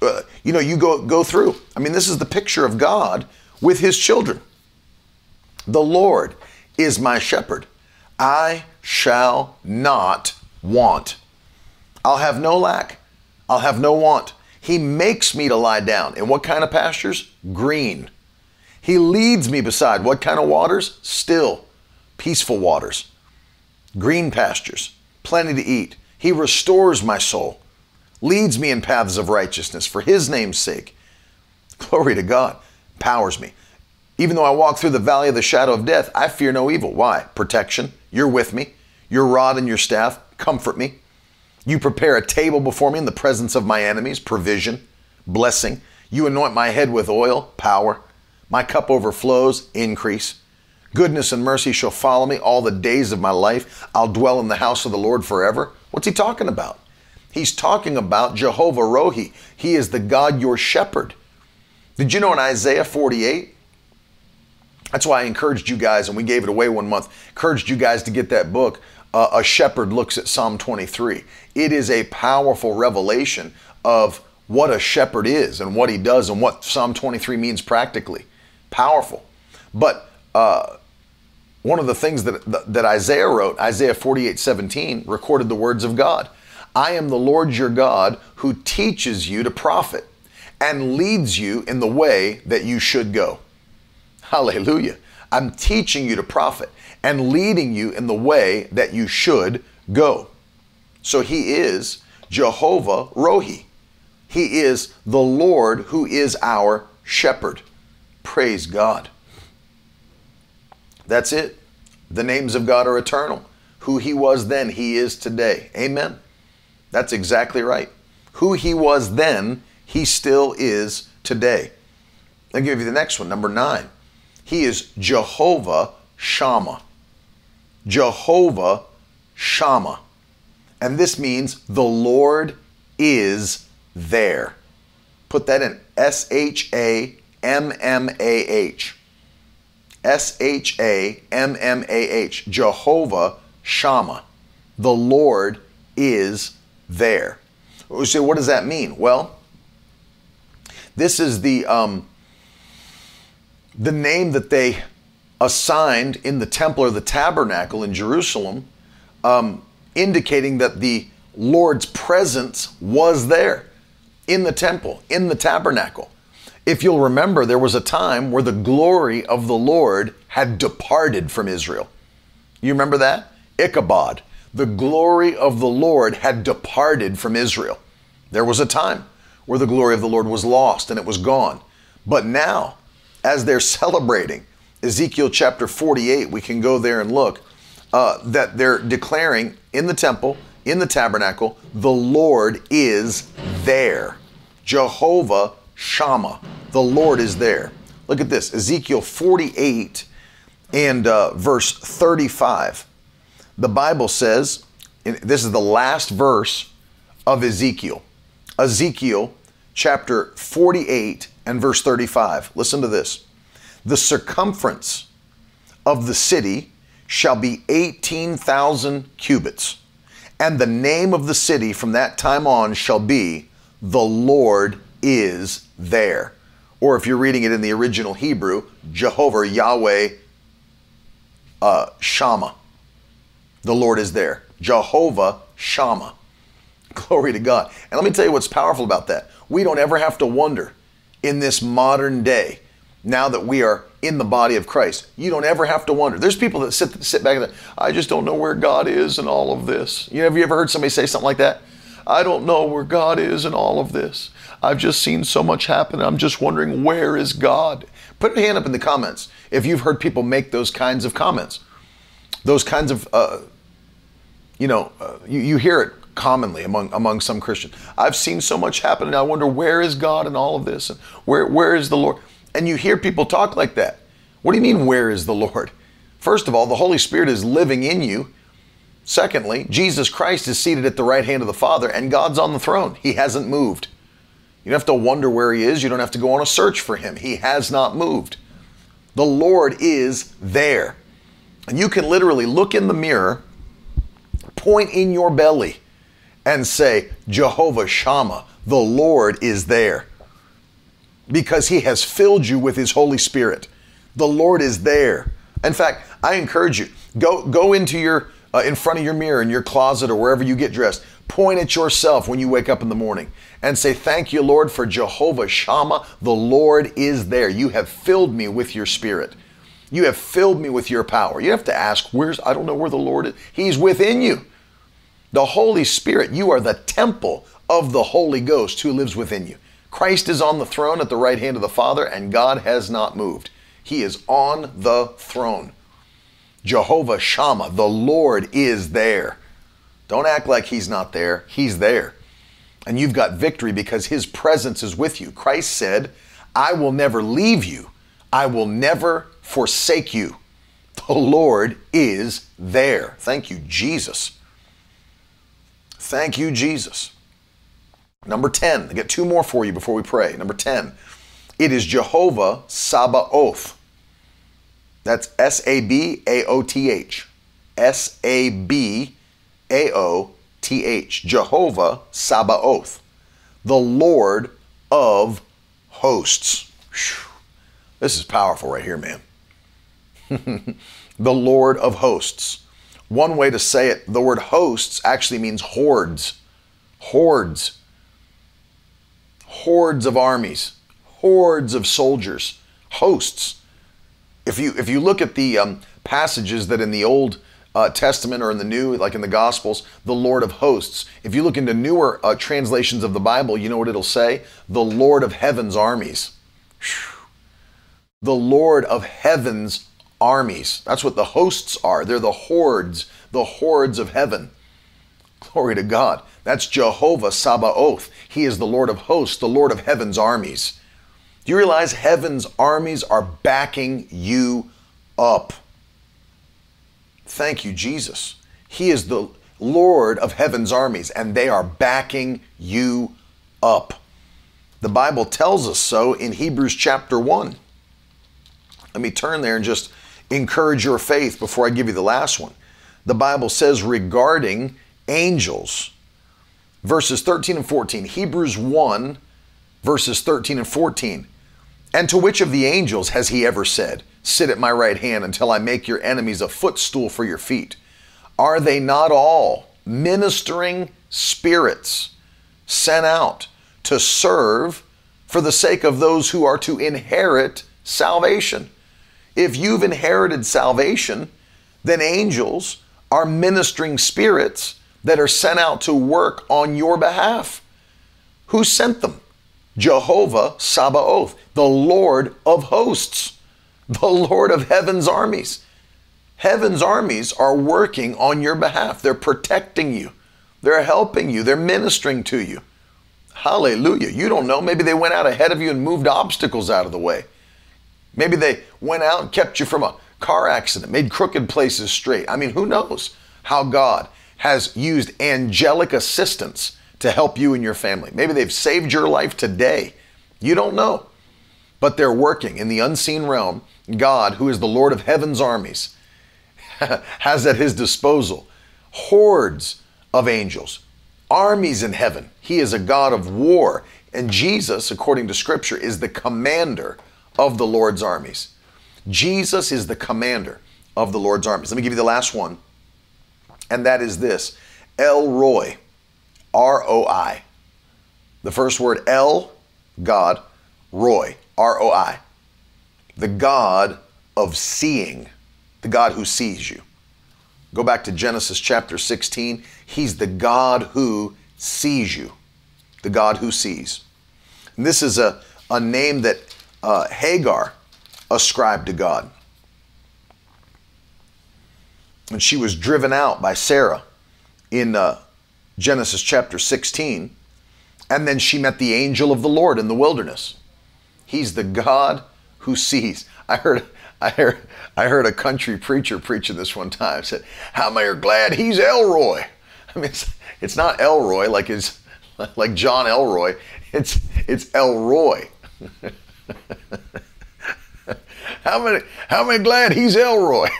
Uh, you know, you go, go through. I mean, this is the picture of God with his children. The Lord is my shepherd. I shall not want. I'll have no lack. I'll have no want. He makes me to lie down. In what kind of pastures? Green. He leads me beside what kind of waters? Still, peaceful waters. Green pastures, plenty to eat. He restores my soul, leads me in paths of righteousness for his name's sake. Glory to God, powers me. Even though I walk through the valley of the shadow of death, I fear no evil. Why? Protection. You're with me. Your rod and your staff comfort me. You prepare a table before me in the presence of my enemies, provision, blessing. You anoint my head with oil, power. My cup overflows, increase. Goodness and mercy shall follow me all the days of my life. I'll dwell in the house of the Lord forever. What's he talking about? He's talking about Jehovah Rohi. He is the God, your shepherd. Did you know in Isaiah 48, that's why I encouraged you guys, and we gave it away one month, encouraged you guys to get that book, uh, A Shepherd Looks at Psalm 23. It is a powerful revelation of what a shepherd is and what he does and what Psalm 23 means practically. Powerful. But uh, one of the things that, that Isaiah wrote, Isaiah 48 17, recorded the words of God I am the Lord your God who teaches you to profit and leads you in the way that you should go. Hallelujah. I'm teaching you to profit and leading you in the way that you should go. So he is Jehovah Rohi. He is the Lord who is our shepherd. Praise God. That's it. The names of God are eternal. Who he was then, he is today. Amen. That's exactly right. Who he was then, he still is today. I'll give you the next one, number nine. He is Jehovah Shammah. Jehovah Shammah. And this means the Lord is there. Put that in S H A M M A H. S H A M M A H. Jehovah Shammah. The Lord is there. So, what does that mean? Well, this is the um, the name that they assigned in the temple or the tabernacle in Jerusalem, um, indicating that the Lord's presence was there in the temple, in the tabernacle. If you'll remember, there was a time where the glory of the Lord had departed from Israel. You remember that? Ichabod. The glory of the Lord had departed from Israel. There was a time where the glory of the Lord was lost and it was gone. But now, as they're celebrating, Ezekiel chapter 48, we can go there and look, uh, that they're declaring in the temple, in the tabernacle, the Lord is there. Jehovah Shammah, the Lord is there. Look at this Ezekiel 48 and uh, verse 35. The Bible says, this is the last verse of Ezekiel. Ezekiel chapter 48 and verse 35. Listen to this. The circumference of the city shall be 18,000 cubits, and the name of the city from that time on shall be the Lord is there. Or if you're reading it in the original Hebrew, Jehovah Yahweh uh, Shammah. The Lord is there. Jehovah Shammah. Glory to God. And let me tell you what's powerful about that. We don't ever have to wonder in this modern day, now that we are in the body of Christ, you don't ever have to wonder. There's people that sit, sit back and say, I just don't know where God is in all of this. You know, have you ever heard somebody say something like that? I don't know where God is in all of this. I've just seen so much happen. I'm just wondering, where is God? Put a hand up in the comments if you've heard people make those kinds of comments. Those kinds of, uh, you know, uh, you, you hear it commonly among among some Christians. I've seen so much happen, and I wonder where is God in all of this, and where where is the Lord? And you hear people talk like that. What do you mean, where is the Lord? First of all, the Holy Spirit is living in you. Secondly, Jesus Christ is seated at the right hand of the Father, and God's on the throne. He hasn't moved. You don't have to wonder where He is. You don't have to go on a search for Him. He has not moved. The Lord is there. And you can literally look in the mirror, point in your belly, and say, Jehovah Shammah, the Lord is there. Because he has filled you with his Holy Spirit. The Lord is there. In fact, I encourage you, go, go into your, uh, in front of your mirror in your closet or wherever you get dressed. Point at yourself when you wake up in the morning and say, Thank you, Lord, for Jehovah Shammah. The Lord is there. You have filled me with your spirit. You have filled me with your power. You have to ask, Where's, I don't know where the Lord is. He's within you. The Holy Spirit, you are the temple of the Holy Ghost who lives within you. Christ is on the throne at the right hand of the Father, and God has not moved. He is on the throne. Jehovah Shammah, the Lord is there. Don't act like He's not there. He's there. And you've got victory because His presence is with you. Christ said, I will never leave you, I will never forsake you. The Lord is there. Thank you, Jesus. Thank you, Jesus. Number 10, I get two more for you before we pray. Number 10, it is Jehovah Sabaoth. That's S A B A O T H. S A B A O T H. Jehovah Sabaoth. The Lord of hosts. Whew. This is powerful right here, man. the Lord of hosts. One way to say it, the word hosts actually means hordes. Hordes. Hordes of armies, hordes of soldiers, hosts. If you if you look at the um, passages that in the Old uh, Testament or in the New, like in the Gospels, the Lord of hosts. If you look into newer uh, translations of the Bible, you know what it'll say? The Lord of heaven's armies. Whew. The Lord of heaven's armies. That's what the hosts are. They're the hordes, the hordes of heaven. Glory to God. That's Jehovah Sabaoth. He is the Lord of hosts, the Lord of heaven's armies. Do you realize heaven's armies are backing you up? Thank you, Jesus. He is the Lord of heaven's armies, and they are backing you up. The Bible tells us so in Hebrews chapter 1. Let me turn there and just encourage your faith before I give you the last one. The Bible says regarding angels, verses 13 and 14, Hebrews 1, verses 13 and 14. And to which of the angels has he ever said, Sit at my right hand until I make your enemies a footstool for your feet? Are they not all ministering spirits sent out to serve for the sake of those who are to inherit salvation? If you've inherited salvation, then angels are ministering spirits that are sent out to work on your behalf. Who sent them? Jehovah Sabaoth, the Lord of hosts, the Lord of heaven's armies. Heaven's armies are working on your behalf. They're protecting you, they're helping you, they're ministering to you. Hallelujah. You don't know. Maybe they went out ahead of you and moved obstacles out of the way. Maybe they went out and kept you from a car accident, made crooked places straight. I mean, who knows how God has used angelic assistance to help you and your family. Maybe they've saved your life today. You don't know. But they're working in the unseen realm. God, who is the Lord of heaven's armies, has at his disposal hordes of angels, armies in heaven. He is a God of war. And Jesus, according to Scripture, is the commander of the Lord's armies. Jesus is the commander of the Lord's armies. Let me give you the last one, and that is this El Roi, R O I. The first word El, God, Roi, R O I. The God of seeing, the God who sees you. Go back to Genesis chapter 16. He's the God who sees you, the God who sees. And this is a, a name that uh, Hagar ascribed to God. And she was driven out by Sarah in uh, Genesis chapter 16. And then she met the angel of the Lord in the wilderness. He's the God who sees. I heard I heard I heard a country preacher preaching this one time. Said, "How many are glad he's Elroy?" I mean, it's, it's not Elroy like it's like John Elroy. It's it's El Roi. how many how many glad he's Elroy?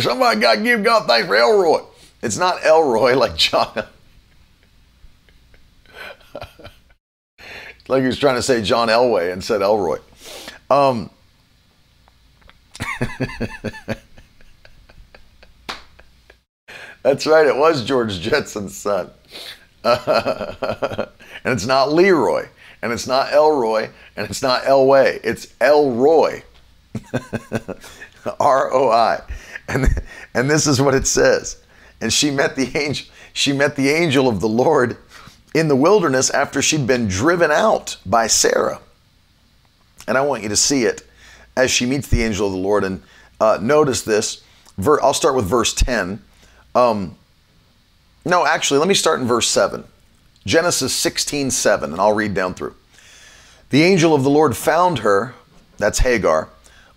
Somebody got to give God thanks for Elroy. It's not Elroy like John. like he was trying to say John Elway and said Elroy. Um, That's right, it was George Jetson's son. and it's not Leroy, and it's not Elroy, and it's not Elway. It's Elroy. R O I. And, and this is what it says. And she met the angel, she met the angel of the Lord in the wilderness after she'd been driven out by Sarah. And I want you to see it as she meets the angel of the Lord. And uh, notice this. Ver- I'll start with verse 10. Um, no, actually, let me start in verse 7. Genesis 16, 7, and I'll read down through. The angel of the Lord found her, that's Hagar,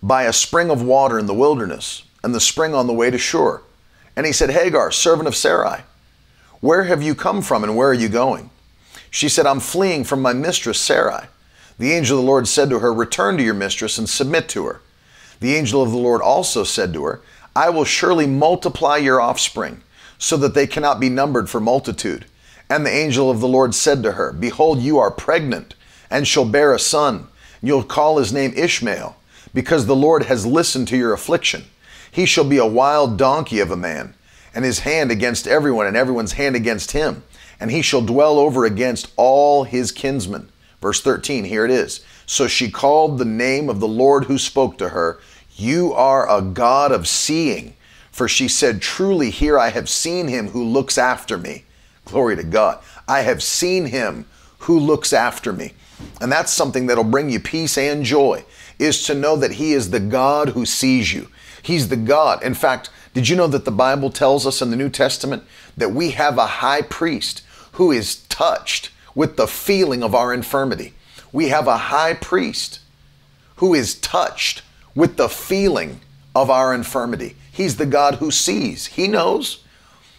by a spring of water in the wilderness, and the spring on the way to Shur. And he said, Hagar, servant of Sarai, where have you come from and where are you going? She said, I'm fleeing from my mistress Sarai. The angel of the Lord said to her, Return to your mistress and submit to her. The angel of the Lord also said to her, I will surely multiply your offspring, so that they cannot be numbered for multitude. And the angel of the Lord said to her, Behold, you are pregnant, and shall bear a son. You'll call his name Ishmael, because the Lord has listened to your affliction. He shall be a wild donkey of a man, and his hand against everyone, and everyone's hand against him. And he shall dwell over against all his kinsmen. Verse 13, here it is. So she called the name of the Lord who spoke to her, You are a God of seeing. For she said, Truly, here I have seen him who looks after me. Glory to God. I have seen him who looks after me. And that's something that'll bring you peace and joy, is to know that he is the God who sees you. He's the God. In fact, did you know that the Bible tells us in the New Testament that we have a high priest who is touched with the feeling of our infirmity? We have a high priest who is touched with the feeling of our infirmity. He's the God who sees, He knows.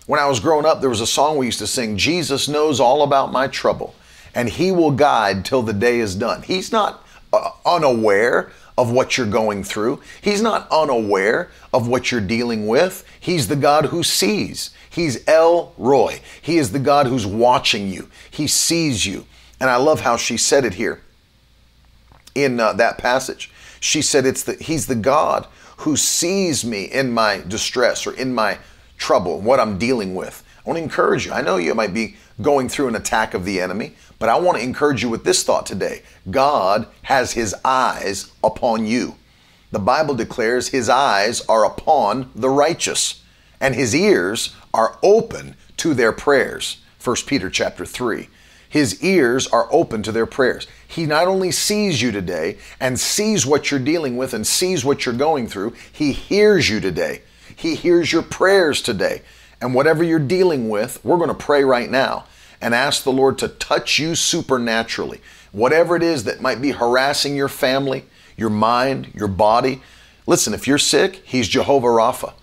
When I was growing up, there was a song we used to sing Jesus knows all about my trouble, and He will guide till the day is done. He's not uh, unaware of what you're going through, He's not unaware of what you're dealing with. He's the God who sees. He's El Roi. He is the God who's watching you, He sees you. And I love how she said it here in uh, that passage. She said, "It's the He's the God who sees me in my distress or in my trouble, what I'm dealing with." I want to encourage you. I know you might be going through an attack of the enemy, But I want to encourage you with this thought today God has his eyes upon you. The Bible declares his eyes are upon the righteous, and his ears are open to their prayers. 1 Peter chapter 3. His ears are open to their prayers. He not only sees you today and sees what you're dealing with and sees what you're going through, he hears you today. He hears your prayers today. And whatever you're dealing with, we're going to pray right now and ask the Lord to touch you supernaturally. Whatever it is that might be harassing your family, your mind, your body. Listen, if you're sick, he's Jehovah Rapha.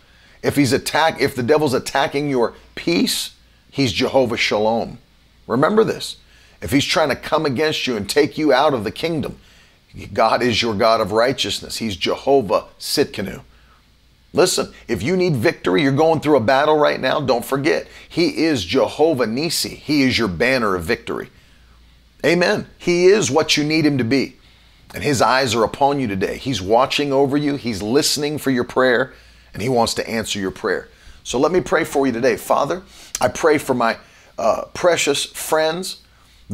If he's attack if the devil's attacking your peace, he's Jehovah Shalom. Remember this. If he's trying to come against you and take you out of the kingdom, God is your God of righteousness. He's Jehovah Tsidkenu. Listen, if you need victory, you're going through a battle right now, don't forget, He is Jehovah Nissi. He is your banner of victory. Amen. He is what you need Him to be. And His eyes are upon you today. He's watching over you, He's listening for your prayer, and He wants to answer your prayer. So let me pray for you today. Father, I pray for my uh, precious friends,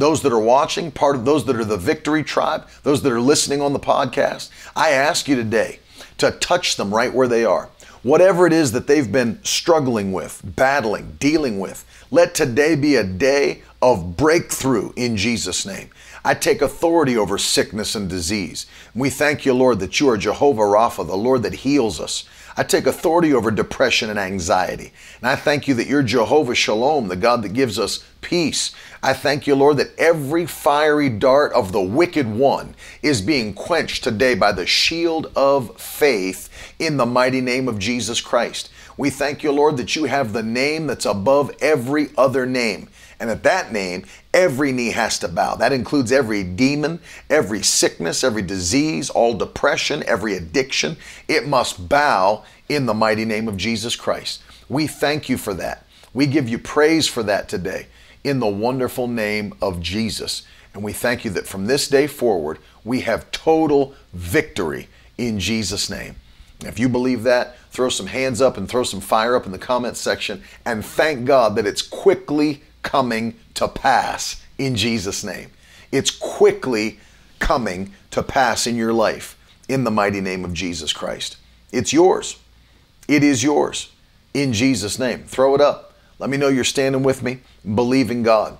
those that are watching, part of those that are the victory tribe, those that are listening on the podcast. I ask you today to touch them right where they are. Whatever it is that they've been struggling with, battling, dealing with, let today be a day of breakthrough in Jesus' name. I take authority over sickness and disease. We thank you, Lord, that you are Jehovah Rapha, the Lord that heals us. I take authority over depression and anxiety. And I thank you that you're Jehovah Shalom, the God that gives us peace. I thank you, Lord, that every fiery dart of the wicked one is being quenched today by the shield of faith in the mighty name of Jesus Christ. We thank you, Lord, that you have the name that's above every other name. And at that name, every knee has to bow. That includes every demon, every sickness, every disease, all depression, every addiction. It must bow in the mighty name of Jesus Christ. We thank you for that. We give you praise for that today in the wonderful name of Jesus. And we thank you that from this day forward, we have total victory in Jesus' name. If you believe that, throw some hands up and throw some fire up in the comments section and thank God that it's quickly coming to pass in Jesus' name. It's quickly coming to pass in your life in the mighty name of Jesus Christ. It's yours. It is yours in Jesus' name. Throw it up. Let me know you're standing with me. Believe in God.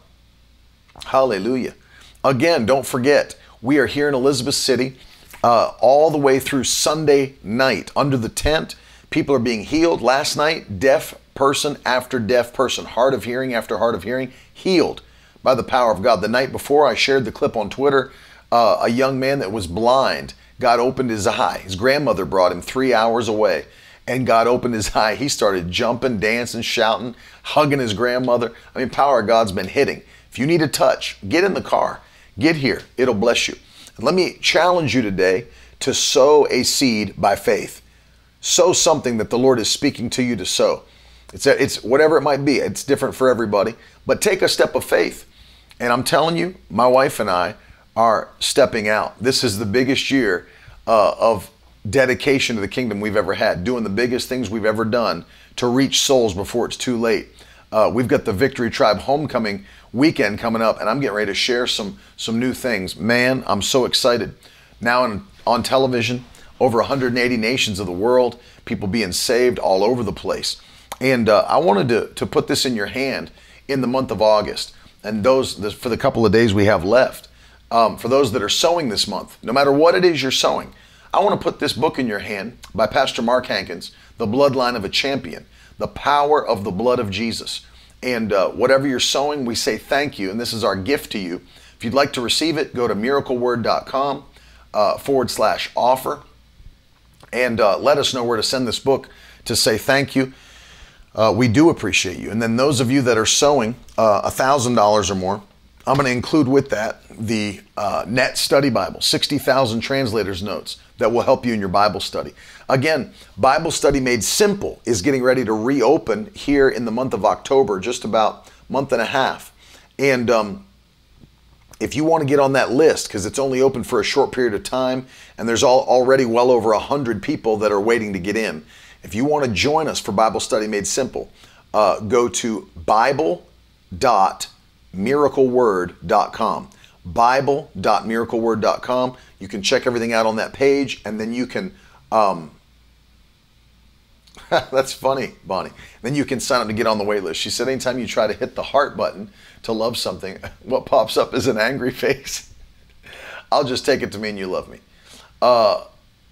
Hallelujah. Again, don't forget, we are here in Elizabeth City uh, all the way through Sunday night under the tent. People are being healed. Last night, deaf person after deaf person, hard of hearing after hard of hearing, healed by the power of God. The night before, I shared the clip on Twitter. Uh, a young man that was blind, God opened his eye. His grandmother brought him three hours away, and God opened his eye. He started jumping, dancing, shouting, hugging his grandmother. I mean, power of God's been hitting. If you need a touch, get in the car, get here. It'll bless you. And let me challenge you today to sow a seed by faith. Sow something that the Lord is speaking to you to sow. It's, a, it's whatever it might be. It's different for everybody. But take a step of faith. And I'm telling you, my wife and I are stepping out. This is the biggest year uh, of dedication to the kingdom we've ever had, doing the biggest things we've ever done to reach souls before it's too late. Uh, we've got the Victory Tribe homecoming weekend coming up, and I'm getting ready to share some some new things. Man, I'm so excited. Now in, on television, over 180 nations of the world, people being saved all over the place. And uh, I wanted to, to put this in your hand in the month of August. And those, for the couple of days we have left, um, for those that are sowing this month, no matter what it is you're sowing, I want to put this book in your hand by Pastor Mark Hankins, The Bloodline of a Champion, The Power of the Blood of Jesus. And uh, whatever you're sowing, we say thank you. And this is our gift to you. If you'd like to receive it, go to miracleword.com uh, forward slash offer and uh, let us know where to send this book to say thank you. Uh, we do appreciate you. And then those of you that are sowing uh, $1,000 or more, I'm going to include with that the uh, Net Study Bible, 60,000 translators' notes that will help you in your Bible study. Again, Bible Study Made Simple is getting ready to reopen here in the month of October, just about month and a half. And um, if you want to get on that list, because it's only open for a short period of time, and there's all, already well over 100 people that are waiting to get in, if you want to join us for Bible Study Made Simple, uh, go to Bible.miracleword.com. Bible.miracleword.com. You can check everything out on that page, and then you can. Um, that's funny, Bonnie. Then you can sign up to get on the wait list. She said, anytime you try to hit the heart button to love something, what pops up is an angry face. I'll just take it to mean you love me. Uh,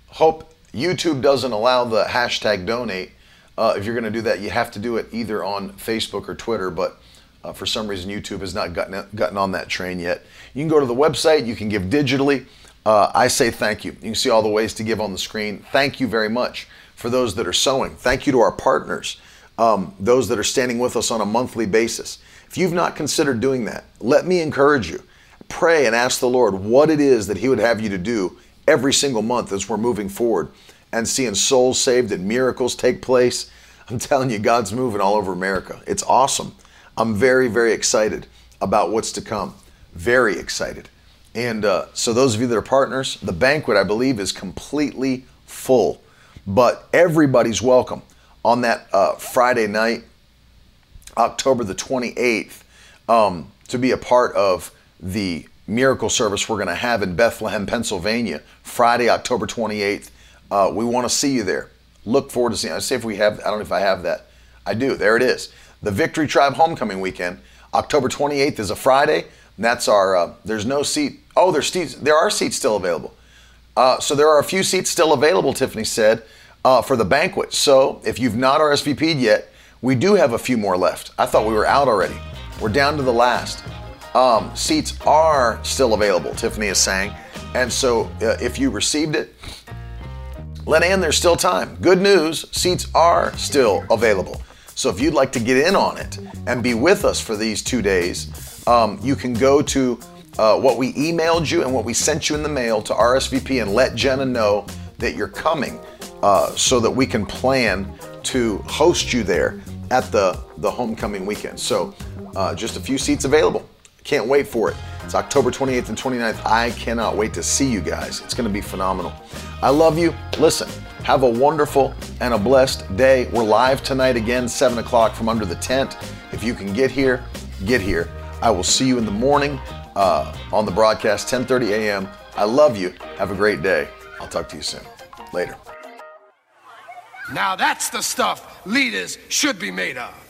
hope YouTube doesn't allow the hashtag donate. Uh, if you're going to do that, you have to do it either on Facebook or Twitter, but uh, for some reason, YouTube has not gotten, gotten on that train yet. You can go to the website, you can give digitally. Uh, I say thank you. You can see all the ways to give on the screen. Thank you very much for those that are sowing. Thank you to our partners, um, those that are standing with us on a monthly basis. If you've not considered doing that, let me encourage you. Pray and ask the Lord what it is that He would have you to do every single month as we're moving forward and seeing souls saved and miracles take place. I'm telling you, God's moving all over America. It's awesome. I'm very, very excited about what's to come. Very excited. And uh, so, those of you that are partners, the banquet, I believe, is completely full. But everybody's welcome on that uh, Friday night, October the 28th, um, to be a part of the miracle service we're going to have in Bethlehem, Pennsylvania, Friday, October 28th. Uh, we want to see you there. Look forward to seeing. I see if we have. I don't know if I have that. I do. There it is. The Victory Tribe Homecoming Weekend, October 28th is a Friday. That's our. Uh, there's no seat. Oh, there's seats. There are seats still available. Uh, so there are a few seats still available. Tiffany said uh, for the banquet. So if you've not RSVP'd yet, we do have a few more left. I thought we were out already. We're down to the last. Um, seats are still available. Tiffany is saying, and so uh, if you received it, let in, there's still time. Good news, seats are still available. So if you'd like to get in on it and be with us for these two days, um, you can go to uh, what we emailed you and what we sent you in the mail to RSVP and let Jenna know that you're coming uh, so that we can plan to host you there at the, the homecoming weekend. So uh, just a few seats available. Can't wait for it. It's October 28th and 29th. I cannot wait to see you guys. It's going to be phenomenal. I love you. Listen, have a wonderful and a blessed day. We're live tonight again, 7 o'clock from under the tent. If you can get here, get here. I will see you in the morning uh, on the broadcast, 10:30 a.m. I love you. Have a great day. I'll talk to you soon. Later. Now that's the stuff leaders should be made of.